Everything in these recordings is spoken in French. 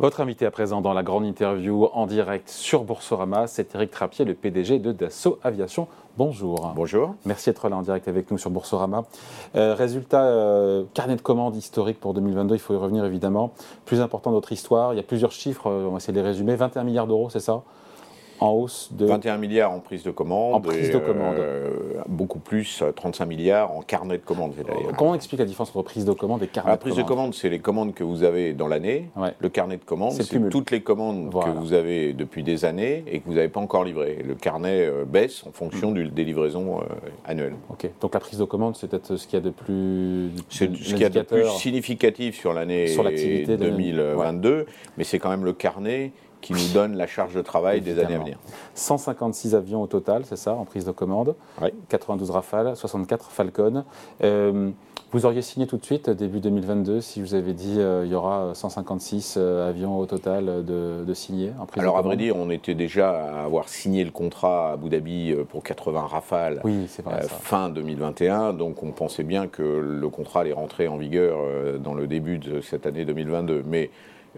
Votre invité à présent dans la grande interview en direct sur Boursorama, c'est Eric Trappier, le PDG de Dassault Aviation. Bonjour. Bonjour. Merci d'être là en direct avec nous sur Boursorama. Euh, résultat, euh, carnet de commandes historique pour 2022, il faut y revenir évidemment. Plus important de notre histoire, il y a plusieurs chiffres, euh, on va essayer de les résumer. 21 milliards d'euros, c'est ça? En hausse de 21 milliards en prise de commande. En prise de commande. Euh, beaucoup plus, 35 milliards en carnet de commande. Comment on explique la différence entre prise de commande et carnet de commande La prise de commande, c'est les commandes que vous avez dans l'année. Le carnet de commande, c'est toutes les commandes que vous avez depuis des années et que vous n'avez pas encore livrées. Le carnet euh, baisse en fonction mm. des livraisons euh, annuelles. Donc la prise de commande, c'est peut-être ce qu'il y a de plus. C'est ce qu'il y a de plus significatif sur l'année 2022, mais c'est quand même le carnet qui nous donne la charge de travail des années à venir. 156 avions au total, c'est ça, en prise de commande. 92 Rafale, 64 Falcon. Euh, vous auriez signé tout de suite, début 2022, si vous avez dit euh, il y aura 156 euh, avions au total de, de signés en prise Alors, à vrai dire, on était déjà à avoir signé le contrat à Abu Dhabi pour 80 Rafales oui, vrai, fin 2021. Donc, on pensait bien que le contrat allait rentrer en vigueur dans le début de cette année 2022. Mais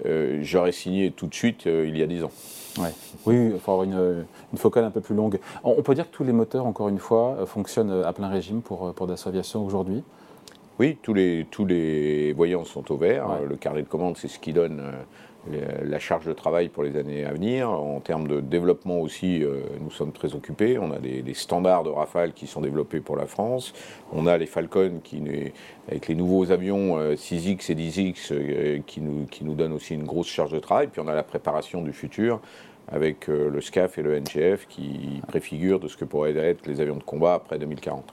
euh, j'aurais signé tout de suite euh, il y a 10 ans. Oui, il faut avoir une, focale un peu plus longue. On, peut dire que tous les moteurs, encore une fois, euh, fonctionnent à plein régime pour, pour Dassault Aviation aujourd'hui? Oui, tous les, tous les voyants sont au vert. Le carnet de commande, c'est ce qui donne la charge de travail pour les années à venir. En termes de développement aussi, euh, nous sommes très occupés. On a des, standards de Rafale qui sont développés pour la France. On a les Falcon qui, avec les nouveaux avions 6X euh, et 10X euh, nous, qui nous donnent aussi une grosse charge de travail. Puis on a la préparation du futur avec euh, le SCAF et le NGF qui préfigurent de ce que pourraient être les avions de combat après 2040.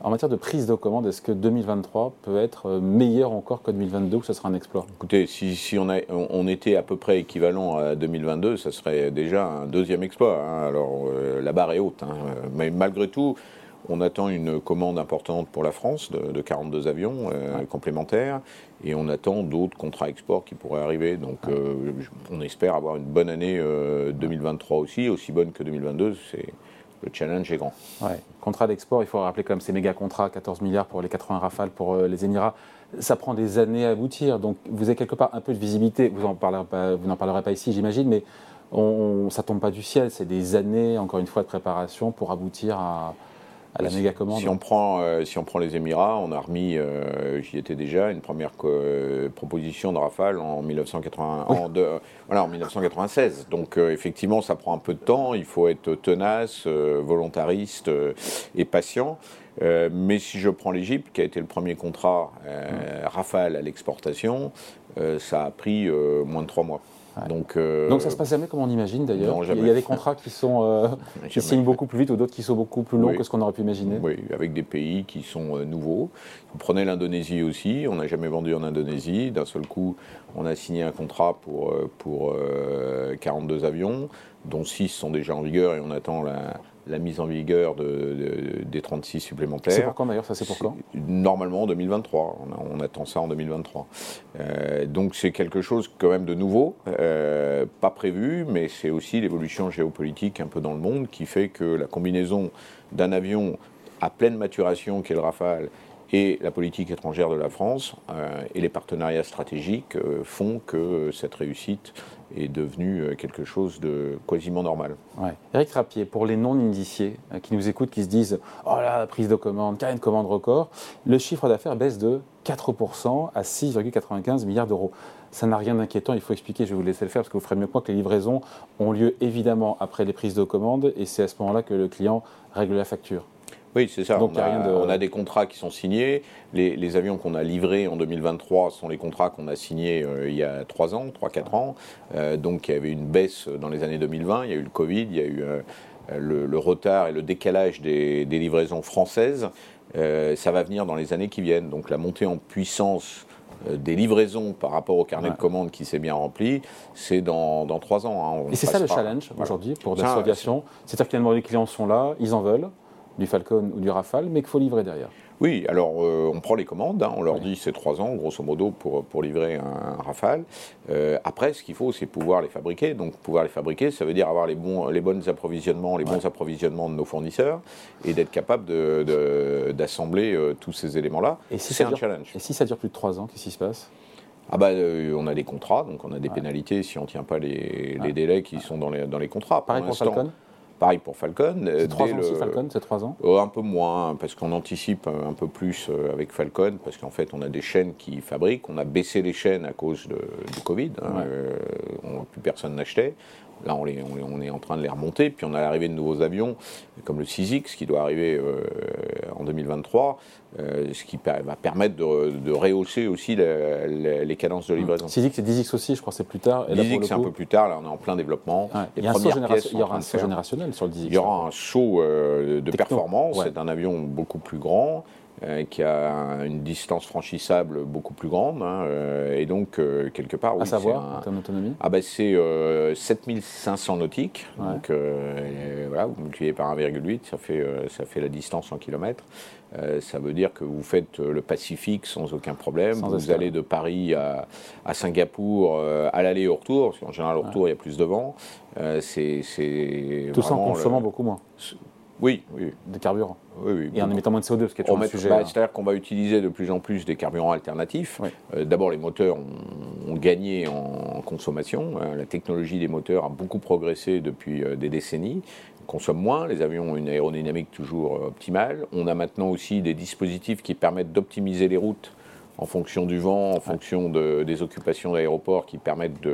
En matière de prise de commande, est-ce que 2023 peut être euh, meilleur encore que 2022 ou ce sera un exploit? Écoutez, si, on, a, on, était à peu près équivalent à 2022, ça serait déjà un deuxième exploit. Hein. Alors euh, la barre est haute, hein. mais malgré tout, on attend une commande importante pour la France de, 42 avions euh, complémentaires et on attend d'autres contrats export qui pourraient arriver. Donc euh, on espère avoir une bonne année 2023 euh, aussi, aussi bonne que 2022. C'est le challenge est grand. Ouais. Contrat d'export, il faut rappeler comme ces méga contrats, 14 milliards pour les 80 rafales pour les Émirats. Ça prend des années à aboutir. Donc vous avez quelque part un peu de visibilité. Vous n'en parlerez parlerez pas ici, j'imagine, mais on, ça tombe pas du ciel. C'est des années, encore une fois, de préparation pour aboutir à, la méga commande si on, prend, euh, si on prend les Émirats, on a remis, euh, j'y étais déjà, une première euh, proposition de Rafale en, 1980, voilà, en 1996. Donc effectivement, ça prend un peu de temps, il faut être tenace, volontariste et patient. mais si je prends l'Égypte, qui a été le premier contrat Rafale à l'exportation, ça a pris moins de trois mois. Donc, euh, Donc ça se passe jamais comme on imagine d'ailleurs. Il y a des contrats qui sont euh, qui signent beaucoup plus vite ou d'autres qui sont beaucoup plus longs que ce qu'on aurait pu imaginer. Oui, avec des pays qui sont euh, nouveaux. Vous prenez l'Indonésie aussi. On n'a jamais vendu en Indonésie. D'un seul coup, on a signé un contrat pour pour 42 avions, dont 6 sont déjà en vigueur et on attend la la mise en vigueur de, des 36 supplémentaires. C'est pour quand d'ailleurs Ça, c'est pour quand? Normalement en 2023. On, attend ça en 2023. Euh, donc c'est quelque chose quand même de nouveau, euh, pas prévu, mais c'est aussi l'évolution géopolitique un peu dans le monde qui fait que la combinaison d'un avion à pleine maturation, qui est le Rafale, et la politique étrangère de la France euh, et les partenariats stratégiques euh, font que cette réussite est devenue euh, quelque chose de quasiment normal. Eric Trappier, pour les non-initiés qui nous écoutent, qui se disent Oh là, prise de commande, carré de commande record, le chiffre d'affaires baisse de 4% à 6,95 milliards d'euros. Ça n'a rien d'inquiétant, il faut expliquer, je vais vous laisser le faire parce que vous ferez mieux que moi que les livraisons ont lieu évidemment après les prises de commande et c'est à ce moment-là que le client règle la facture. Oui, c'est ça. on, a, des contrats qui sont signés. Les, avions qu'on a livrés en 2023 sont les contrats qu'on a signés euh, il y a 3 ans, 3-4 ans. Euh, donc il y avait une baisse dans les années 2020. Il y a eu le Covid, il y a eu euh, le, retard et le décalage des, livraisons françaises. ça va venir dans les années qui viennent. Donc la montée en puissance des livraisons par rapport au carnet de commandes qui s'est bien rempli, c'est dans, dans 3 ans. Hein. et c'est ça le challenge aujourd'hui pour Dassault Aviation C'est-à-dire que les clients sont là, ils en veulent du Falcon ou du Rafale, mais qu'il faut livrer derrière. Oui, alors euh, on prend les commandes, hein, on leur dit c'est trois ans, grosso modo, pour, pour livrer un, Rafale. Euh, après, ce qu'il faut, c'est pouvoir les fabriquer. Donc, pouvoir les fabriquer, ça veut dire avoir les bons, les bons approvisionnements, les bons approvisionnements de nos fournisseurs et d'être capable d'assembler de, euh, tous ces éléments-là. Et si c'est un challenge. Et si ça dure plus de trois ans, qu'est-ce qui se passe? Ah bah, on a des contrats, donc on a des pénalités si on ne tient pas les, délais qui sont dans les, dans les contrats. Pareil pour Falcon? Pareil pour Falcon. C'est trois ans Falcon, c'est trois ans? Un peu moins, parce qu'on anticipe un peu plus avec Falcon, parce qu'en fait, on a des chaînes qui fabriquent. On a baissé les chaînes à cause du Covid. Hein, plus personne n'achetait. Là, on, est en train de les remonter. Puis on a l'arrivée de nouveaux avions, comme le 6X, qui doit arriver euh, en 2023, euh, ce qui va permettre de, rehausser aussi les cadences de mmh. livraison. 6X et 10X aussi, je crois que c'est plus tard. 10X, c'est un peu plus tard. Là, on est en plein développement. il, y a un saut il y aura un saut générationnel sur le 10X. Il y aura un saut euh, de performance. C'est un avion beaucoup plus grand. Euh, qui a une distance franchissable beaucoup plus grande. Hein, euh, et donc, euh, quelque part. À savoir, en termes d'autonomie ah ben, C'est 7500 nautiques. Donc, voilà, vous multipliez par 1,8, ça fait, ça fait la distance en kilomètres. ça veut dire que vous faites le Pacifique sans aucun problème. vous allez de Paris à, à Singapour à l'aller et au retour, parce qu'en général, au retour, il y a plus de vent. c'est, Tout ça en consommant beaucoup moins. Oui, oui. De carburant. Oui, oui. Et en émettant moins de CO2, ce qui est toujours un sujet. Bah, c'est-à-dire qu'on va utiliser de plus en plus des carburants alternatifs. Euh, d'abord, les moteurs ont, gagné en consommation. Euh, la technologie des moteurs a beaucoup progressé depuis euh, des décennies. On consomme moins, les avions ont une aérodynamique toujours optimale. On a maintenant aussi des dispositifs qui permettent d'optimiser les routes en fonction du vent, en fonction des occupations d'aéroports qui permettent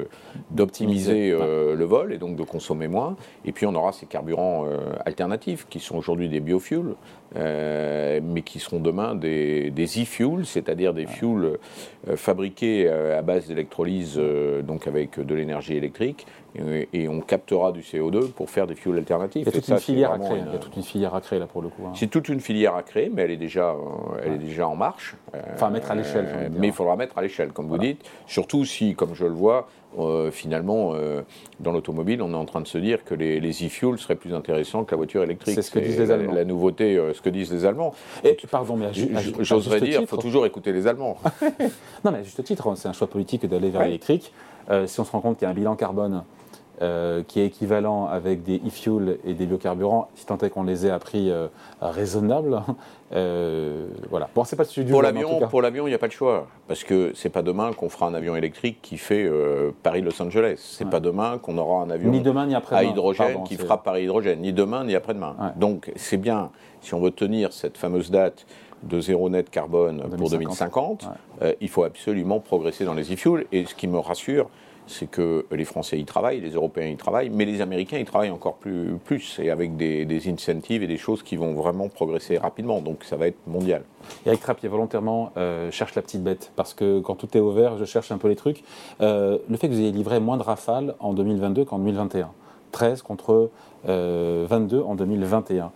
d'optimiser euh, le vol et donc de consommer moins. Et puis on aura ces carburants euh, alternatifs qui sont aujourd'hui des biofuels, euh, mais qui seront demain des, e-fuels, c'est-à-dire des fuels fabriqués à base d'électrolyse, donc avec de l'énergie électrique, et, on captera du CO2 pour faire des fuels alternatifs. Il y a toute, une, filière à créer, il y a toute une filière à créer là pour le coup. Hein. C'est toute une filière à créer, mais elle est déjà, elle est déjà en marche. Enfin, à mettre à l'échelle. mais il faudra mettre à l'échelle, comme vous dites. Surtout si, comme je le vois, euh, finalement, euh, dans l'automobile, on est en train de se dire que les, e-fuels seraient plus intéressants que la voiture électrique. C'est ce que disent les Allemands. La, nouveauté, euh, ce que disent les Allemands. Et, pardon, mais j'oserais dire, il faut toujours écouter les Allemands. non, mais à juste titre, c'est un choix politique d'aller vers l'électrique. si on se rend compte qu'il y a un bilan carbone euh, qui est équivalent avec des e-fuels et des biocarburants, si tant est qu'on les ait à prix euh, raisonnable. Euh, voilà. Bon, c'est pas le sujet du pour l'avion. Pour l'avion, il n'y a pas de choix, parce que c'est pas demain qu'on fera un avion électrique qui fait Paris-Los Angeles. C'est pas demain qu'on aura un avion ni demain, ni après à hydrogène qui fera Paris-Hydrogène. Ni demain, ni après-demain. Donc c'est bien, si on veut tenir cette fameuse date de zéro net carbone pour 2050, il faut absolument progresser dans les e-fuels. Et ce qui me rassure, c'est que les Français y travaillent, les Européens y travaillent, mais les Américains y travaillent encore plus, plus et avec des, des incentives et des choses qui vont vraiment progresser rapidement. Donc ça va être mondial. Eric Trappier volontairement euh, cherche la petite bête parce que quand tout est ouvert, je cherche un peu les trucs. Euh, le fait que vous ayez livré moins de rafales en 2022 qu'en 2021. 13 contre 22 euh, en 2021.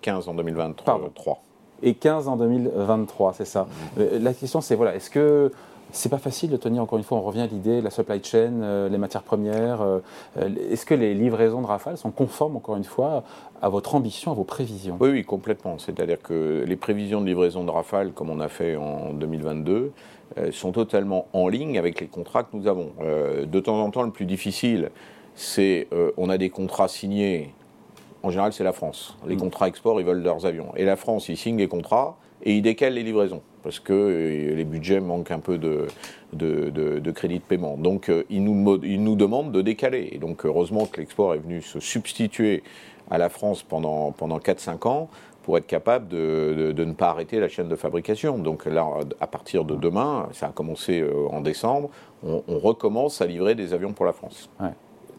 15, en 2023. Et 15 en 2023, c'est ça. Mmh. la question c'est, voilà, est-ce que c'est pas facile de tenir, encore une fois, on revient à l'idée, la supply chain, euh, les matières premières. Euh, euh, est-ce que les livraisons de Rafale sont conformes, encore une fois, à votre ambition, à vos prévisions? Oui, oui, complètement. C'est-à-dire que les prévisions de livraison de Rafale, comme on a fait en 2022, sont totalement en ligne avec les contrats que nous avons. de temps en temps, le plus difficile, c'est on a des contrats signés. En général, c'est la France. Les mm. contrats export, ils veulent leurs avions. Et la France, ils signent les contrats et ils décalent les livraisons parce que euh, les budgets manquent un peu de, de, crédit de paiement. Donc euh, ils, nous, ils nous demandent de décaler. Et donc heureusement que l'export est venu se substituer à la France pendant, pendant 4-5 ans pour être capable de, de, ne pas arrêter la chaîne de fabrication. Donc là, à partir de demain, ça a commencé euh, en décembre, on, recommence à livrer des avions pour la France.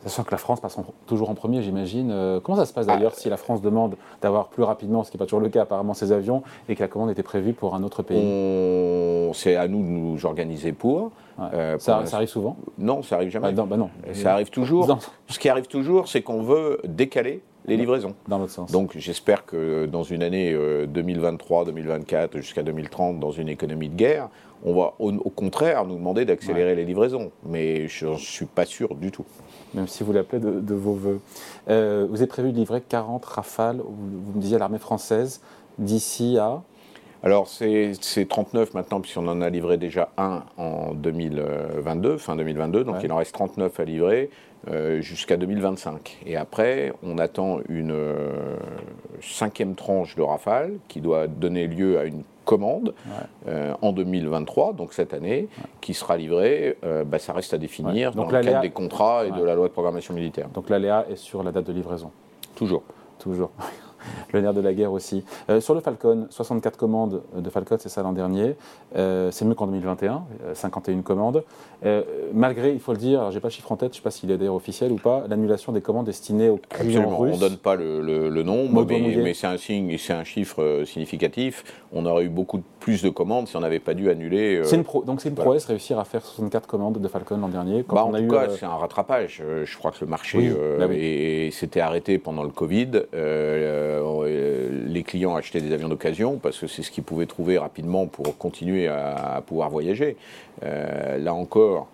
Sachant que la France passe toujours en premier, j'imagine. Euh, comment ça se passe d'ailleurs ah. si la France demande d'avoir plus rapidement, ce qui n'est pas toujours le cas apparemment, ses avions, et que la commande était prévue pour un autre pays C'est à nous de nous organiser pour. Euh, ça, arrive souvent Non, ça arrive jamais. Bah, bah non. Ça arrive toujours. Ce qui arrive toujours, c'est qu'on veut décaler les livraisons. Dans l'autre sens. Donc j'espère que dans une année 2023, 2024, jusqu'à 2030, dans une économie de guerre, on va au, contraire nous demander d'accélérer les livraisons. Mais je ne suis pas sûr du tout même si vous l'appelez de, vos voeux. Euh, vous avez prévu de livrer 40 rafales, vous, me disiez, à l'armée française d'ici à Alors c'est 39 maintenant, puisqu'on en a livré déjà un en 2022, fin 2022, donc il en reste 39 à livrer. Euh, jusqu'à 2025. Et après, on attend une euh, cinquième tranche de Rafale qui doit donner lieu à une commande euh, en 2023, donc cette année, qui sera livrée. Bah, ça reste à définir dans le cadre des contrats et de la loi de programmation militaire. Donc l'ALEA est sur la date de livraison Toujours. Toujours. Le nerf de la guerre aussi. Euh, sur le Falcon, 64 commandes de Falcon, c'est ça l'an dernier. Euh, c'est mieux qu'en 2021, 51 euh, commandes. malgré, il faut le dire, j'ai pas le chiffre en tête, je ne sais pas s'il est d'ailleurs officiel ou pas, l'annulation des commandes destinées aux clients russes. On ne donne pas le, le, nombre, mais, c'est un signe, c'est un chiffre significatif. On aurait eu beaucoup plus de commandes si on n'avait pas dû annuler. Une pro, donc c'est une prouesse réussir à faire 64 commandes de Falcon l'an dernier. Bah, en tout cas, c'est un rattrapage. Je crois que le marché bah s'était arrêté pendant le Covid. Euh, les clients achetaient des avions d'occasion parce que c'est ce qu'ils pouvaient trouver rapidement pour continuer à, pouvoir voyager. Euh, là encore,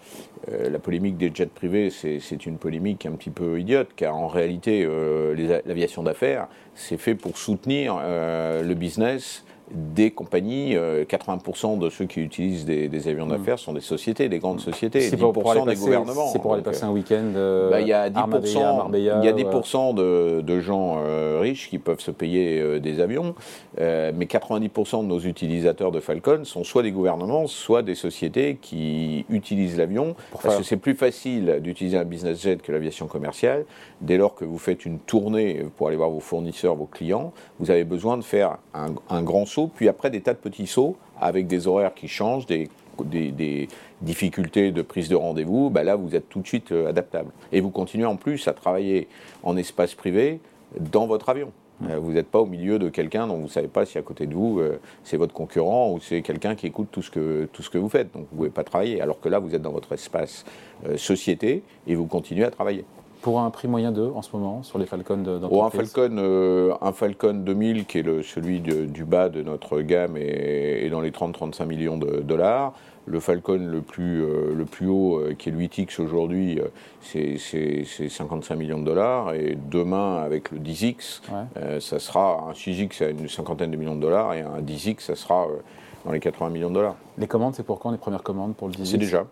euh, la polémique des jets privés, c'est une polémique un petit peu idiote, car en réalité, l'aviation d'affaires, c'est fait pour soutenir le business des compagnies, 80% euh, de ceux qui utilisent des, avions mm. d'affaires sont des sociétés, des grandes sociétés, 10% pour, des gouvernements. C'est pour aller passer un week-end euh, bah, Il y a 10%, il y a 10% de, de, gens euh, riches qui peuvent se payer des avions, mais 90% de nos utilisateurs de Falcon sont soit des gouvernements, soit des sociétés qui utilisent l'avion, parce que c'est plus facile d'utiliser un business jet que l'aviation commerciale. Dès lors que vous faites une tournée pour aller voir vos fournisseurs, vos clients, vous avez besoin de faire un, un grand saut puis après des tas de petits sauts avec des horaires qui changent, des, difficultés de prise de rendez-vous, bah là vous êtes tout de suite euh, adaptable. Et vous continuez en plus à travailler en espace privé dans votre avion. Euh, vous n'êtes pas au milieu de quelqu'un dont vous ne savez pas si à côté de vous euh, c'est votre concurrent ou c'est quelqu'un qui écoute tout ce, que, tout ce que vous faites. Donc vous ne pouvez pas travailler. Alors que là vous êtes dans votre espace société et vous continuez à travailler. Pour un prix moyen de en ce moment sur les Falcon d'entreprise oh, un, Falcon, euh, un Falcon 2000 qui est le, celui du bas de notre gamme est, dans les 30-35 millions de dollars. Le Falcon le plus, euh, le plus haut, euh, qui est le 8X aujourd'hui, c'est 55 millions de dollars. Et demain, avec le 10X, ça sera un 6X à une cinquantaine de millions de dollars et un 10X, ça sera dans les 80 millions de dollars. Les commandes, c'est pour quand les premières commandes pour le 10X C'est déjà.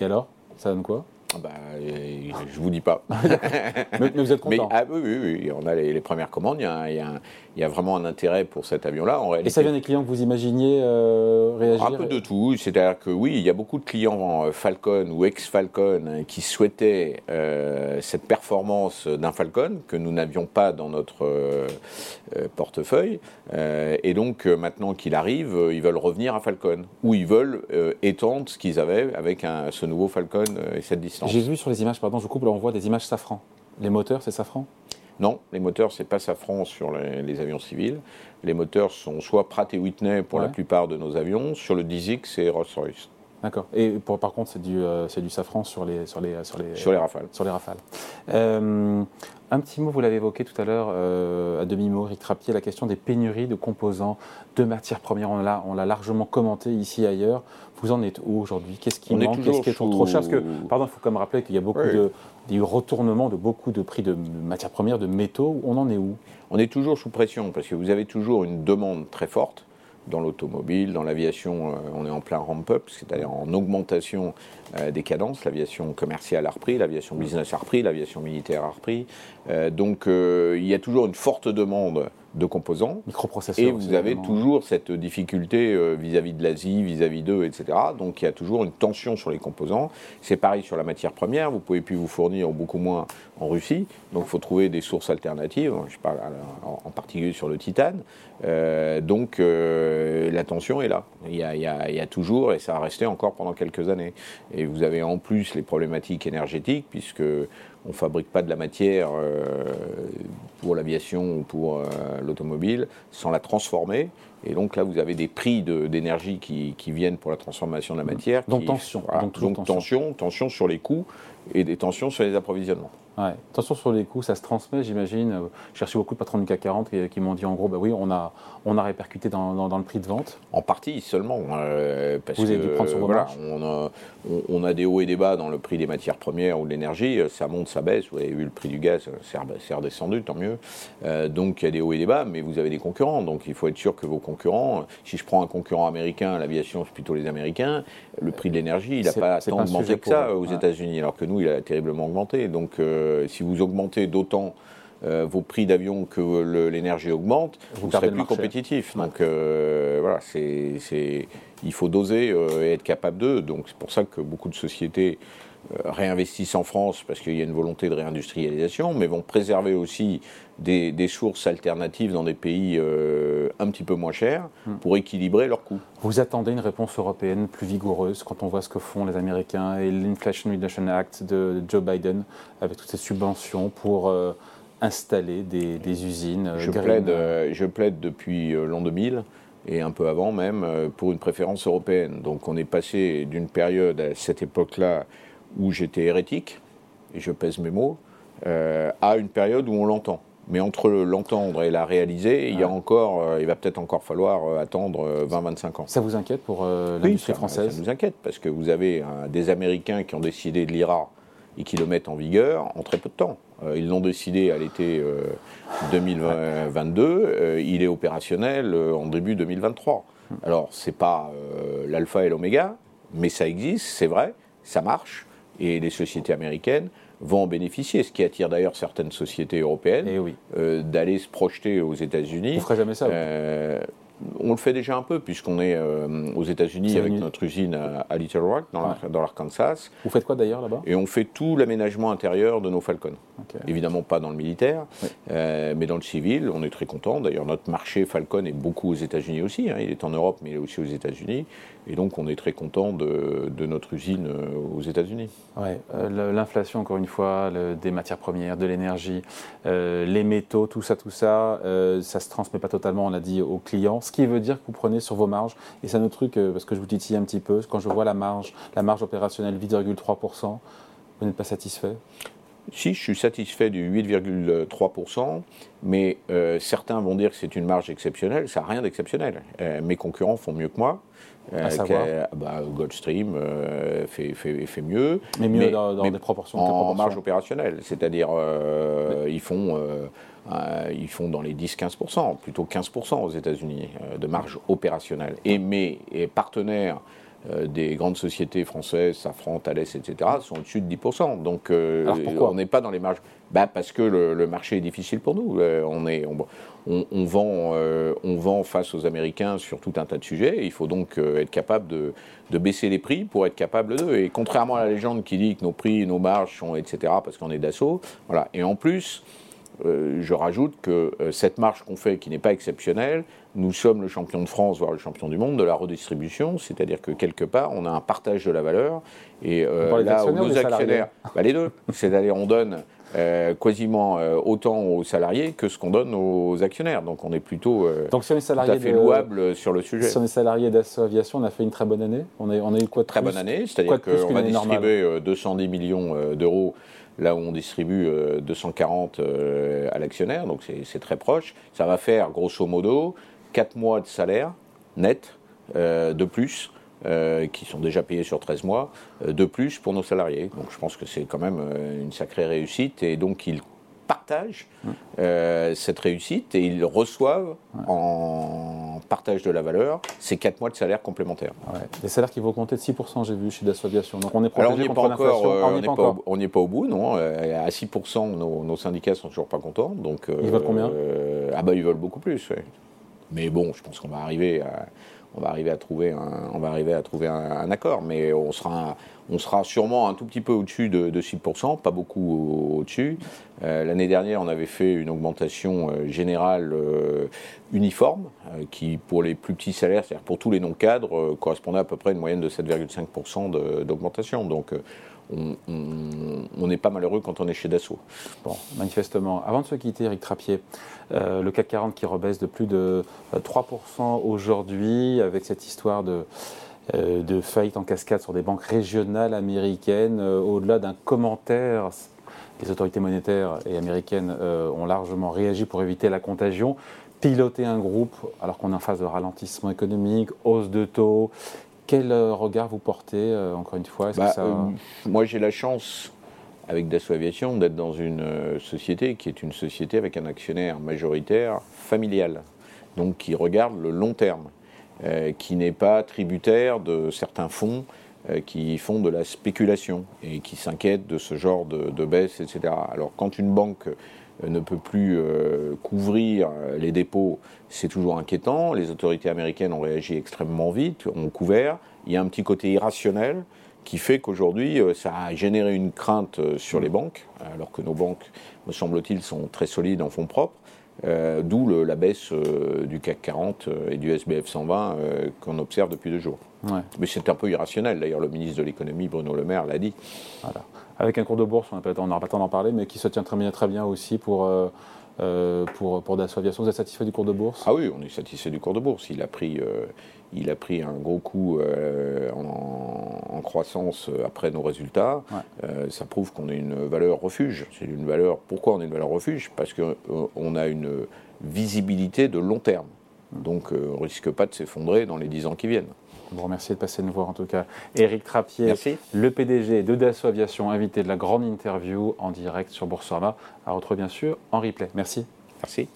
Et alors? Ça donne quoi? Bah, euh, je vous dis pas. mais, vous êtes content. Ah oui, oui, oui, on a les, premières commandes. Il y a, il y a il y a vraiment un intérêt pour cet avion-là. Et ça vient des clients que vous imaginiez euh, réagir Un peu de tout. C'est-à-dire que oui, il y a beaucoup de clients euh, Falcon ou ex-Falcon hein, qui souhaitaient euh, cette performance d'un Falcon que nous n'avions pas dans notre portefeuille. et donc maintenant qu'il arrive, ils veulent revenir à Falcon ou ils veulent étendre ce qu'ils avaient avec un, ce nouveau Falcon et cette J'ai vu sur les images, pardon, je coupe, là on voit des images safran. Les moteurs, c'est safran? Non, les moteurs, c'est pas Safran sur les, avions civils. Les moteurs sont soit Pratt et Whitney pour la plupart de nos avions. Sur le 10X, c'est Rolls-Royce. D'accord. Et pour, par contre, c'est du, euh, du safran sur les, sur les, sur les, sur les rafales. Sur les rafales. Euh, un petit mot, vous l'avez évoqué tout à l'heure, euh, à demi-mot, Eric Trappier, la question des pénuries de composants, de matières premières. On l'a, on l'a largement commenté ici et ailleurs. Vous en êtes où aujourd'hui? Qu'est-ce qui manque? Qu'est-ce qui est trop cher? Parce que, pardon, il faut quand même rappeler qu'il y a beaucoup de, des retournements de beaucoup de prix de matières premières, de métaux. On en est où? On est toujours sous pression parce que vous avez toujours une demande très forte dans l'automobile, dans l'aviation, euh, on est en plein ramp-up, c'est-à-dire en augmentation euh, des cadences. L'aviation commerciale a repris, l'aviation business a repris, l'aviation militaire a repris. Euh, donc il y a toujours une forte demande de composants. Microprocesseurs. Et vous avez toujours cette difficulté euh, vis-à-vis de l'Asie, vis-à-vis d'eux, etc. Donc il y a toujours une tension sur les composants. C'est pareil sur la matière première. Vous pouvez plus vous fournir beaucoup moins en Russie. Donc il faut trouver des sources alternatives. Je parle en particulier sur le titane. Euh, donc euh, la tension est là. Il y, a, il, y a, il y, a, toujours, et ça va rester encore pendant quelques années. Et vous avez en plus les problématiques énergétiques, puisque on ne fabrique pas de la matière euh, pour l'aviation ou pour euh, l'automobile sans la transformer. Et donc là, vous avez des prix d'énergie qui, viennent pour la transformation de la matière. Donc tension. donc, tension, tension sur les coûts et des tensions sur les approvisionnements. Ouais. Attention sur les coûts, ça se transmet, j'imagine. J'ai reçu beaucoup de patrons du CAC 40 qui, m'ont dit en gros, bah oui, on a, on a répercuté dans, dans, le prix de vente. En partie seulement. Euh, parce Vous avez dû prendre sur vos voilà, on a, on, a, des hauts et des bas dans le prix des matières premières ou de l'énergie. Ça monte, ça baisse. Vous avez vu le prix du gaz, c'est redescendu, tant mieux. Euh, donc il y a des hauts et des bas, mais vous avez des concurrents. Donc il faut être sûr que vos concurrents. Si je prends un concurrent américain, l'aviation, c'est plutôt les Américains. Le prix de l'énergie, il n'a pas tant augmenté que ça aux États-Unis, alors que nous, il a terriblement augmenté. Donc, euh, si vous augmentez d'autant euh, vos prix d'avion que l'énergie augmente, vous, serez plus compétitif. Donc euh, voilà, c'est, il faut doser et être capable d'eux. Donc c'est pour ça que beaucoup de sociétés euh, réinvestissent en France parce qu'il y a une volonté de réindustrialisation, mais vont préserver aussi des, sources alternatives dans des pays euh, un petit peu moins chers hmm. pour équilibrer leurs coûts. Vous attendez une réponse européenne plus vigoureuse quand on voit ce que font les Américains et l'Inflation Reduction Act de Joe Biden avec toutes ces subventions pour euh, installer des, usines je plaide, je plaide depuis l'an 2000 et un peu avant même pour une préférence européenne. Donc on est passé d'une période à cette époque-là où j'étais hérétique, et je pèse mes mots, euh, à une période où on l'entend. Mais entre l'entendre et la réaliser, il, y a encore, euh, il va peut-être encore falloir euh, attendre 20-25 ans. Ça vous inquiète pour l'industrie française Ça nous inquiète, parce que vous avez des Américains qui ont décidé de l'IRA et qui le mettent en vigueur en très peu de temps. ils l'ont décidé à l'été 2022, il est opérationnel en début 2023. Alors, ce n'est pas l'alpha et l'oméga, mais ça existe, c'est vrai, ça marche et les sociétés américaines vont en bénéficier, ce qui attire d'ailleurs certaines sociétés européennes eh euh, d'aller se projeter aux États-Unis. Vous ne ferez jamais ça euh, on le fait déjà un peu, puisqu'on est euh, aux États-Unis avec notre usine à, Little Rock, dans l'Arkansas. Vous faites quoi d'ailleurs là-bas? Et on fait tout l'aménagement intérieur de nos Falcons. Évidemment pas dans le militaire, euh, mais dans le civil. On est très content. D'ailleurs, notre marché Falcon est beaucoup aux États-Unis aussi. Hein. Il est en Europe, mais il est aussi aux États-Unis. Et donc, on est très content de, notre usine euh, aux États-Unis. Ouais. L'inflation, encore une fois, des matières premières, de l'énergie, les métaux, tout ça, tout ça, ça se transmet pas totalement, on l'a dit, aux clients ce qui veut dire que vous prenez sur vos marges. Et c'est un autre truc, euh, parce que je vous titille un petit peu, quand je vois la marge, la marge opérationnelle 8,3%, vous n'êtes pas satisfait? Si, je suis satisfait du 8,3%, mais euh, certains vont dire que c'est une marge exceptionnelle. Ça n'a rien d'exceptionnel. Euh, mes concurrents font mieux que moi. À savoir bah, Goldstream fait, fait, fait, mieux. Mais mieux dans, des proportions. En, marge opérationnelle. C'est-à-dire, ils font euh, ils font dans les 10-15%, plutôt 15% aux États-Unis euh, de marge opérationnelle. Et mes partenaires euh, des grandes sociétés françaises, Safran, Thales, etc., sont au-dessus de 10%. Donc on n'est pas dans les marges. Bah, parce que le, marché est difficile pour nous. on, est, on, vend, on vend face aux Américains sur tout un tas de sujets. il faut donc être capable de, de, baisser les prix pour être capable d'eux. Et contrairement à la légende qui dit que nos prix, nos marges sont, etc., parce qu'on est d'assaut, voilà. Et en plus, euh, je rajoute que euh, cette marche qu'on fait, qui n'est pas exceptionnelle, nous sommes le champion de France, voire le champion du monde de la redistribution, c'est-à-dire que quelque part, on a un partage de la valeur. Et euh, là où nos actionnaires, bah, les deux, c'est-à-dire on donne quasiment autant aux salariés que ce qu'on donne aux actionnaires. Donc on est plutôt Donc, si on est salarié tout à fait louable sur le sujet. Si on est salarié on a fait une très bonne année. On a, on a eu quoi de Très bonne année, c'est-à-dire qu'on va distribuer 210 millions d'euros là où on distribue 240 euh, euh, à l'actionnaire, donc c'est très proche. Ça va faire grosso modo 4 mois de salaire net euh, de plus. qui sont déjà payés sur 13 mois, de plus pour nos salariés. Donc je pense que c'est quand même une sacrée réussite. Et donc ils partagent euh, cette réussite et ils reçoivent en partage de la valeur ces 4 mois de salaire complémentaires. Ouais. Des salaires qui vont compter de 6%, j'ai vu chez Dassault. Donc on est Alors on pas encore, euh, on n'est pas, on pas, au bout, non. Euh, à 6%, nos, nos, syndicats sont toujours pas contents. Donc, ils veulent combien? Ah bah ils veulent beaucoup plus. Mais bon, je pense qu'on va arriver à on va arriver à trouver un, on va arriver à trouver un, accord, mais on sera, on sera sûrement un tout petit peu au-dessus de, 6%, pas beaucoup au-dessus. Euh, l'année dernière, on avait fait une augmentation euh, générale euh, uniforme, qui pour les plus petits salaires, c'est-à-dire pour tous les non-cadres, correspondait à peu près à une moyenne de 7,5% d'augmentation. Donc on n'est pas malheureux quand on est chez Dassault. Bon, manifestement. Avant de se quitter, Eric Trappier, euh, le CAC 40 qui rebaisse de plus de 3% euh, aujourd'hui, avec cette histoire de, euh, de faillite en cascade sur des banques régionales américaines, au-delà d'un commentaire. Les autorités monétaires et américaines ont largement réagi pour éviter la contagion piloter un groupe alors qu'on est en phase de ralentissement économique, hausse de taux, quel euh, regard vous portez, euh, encore une fois? Bah, euh, Moi, j'ai la chance, avec Dassault Aviation, d'être dans une société qui est une société avec un actionnaire majoritaire familial. donc qui regarde le long terme, qui n'est pas tributaire de certains fonds qui font de la spéculation et qui s'inquiètent de ce genre de, de, baisse, etc. Alors quand une banque ne peut plus couvrir les dépôts, c'est toujours inquiétant. Les autorités américaines ont réagi extrêmement vite, ont couvert. Il y a un petit côté irrationnel qui fait qu'aujourd'hui, euh, ça a généré une crainte euh, sur les banques, alors que nos banques, me semble-t-il, sont très solides en fonds propres. Euh, d'où la baisse du CAC 40 et du SBF 120 qu'on observe depuis deux jours. Mais c'est un peu irrationnel. D'ailleurs, le ministre de l'économie, Bruno Le Maire, l'a dit. Avec un cours de bourse, on n'aura pas le temps d'en parler, mais qui se tient très bien, très bien aussi pour, pour, pour Dassault Aviation. Vous êtes satisfait du cours de bourse? Ah oui, on est satisfait du cours de bourse. Il a pris, il a pris un gros coup en, croissance après nos résultats. Euh, ça prouve qu'on est une valeur refuge. C'est une valeur. Pourquoi on est une valeur refuge? Parce qu'on euh, a une visibilité de long terme. Donc euh, on ne risque pas de s'effondrer dans les 10 ans qui viennent. Je vous remercie de passer nous voir en tout cas. Éric Trappier, le PDG de Dassault Aviation, invité de la grande interview en direct sur Boursorama, à retrouver bien sûr en replay. Merci. Merci.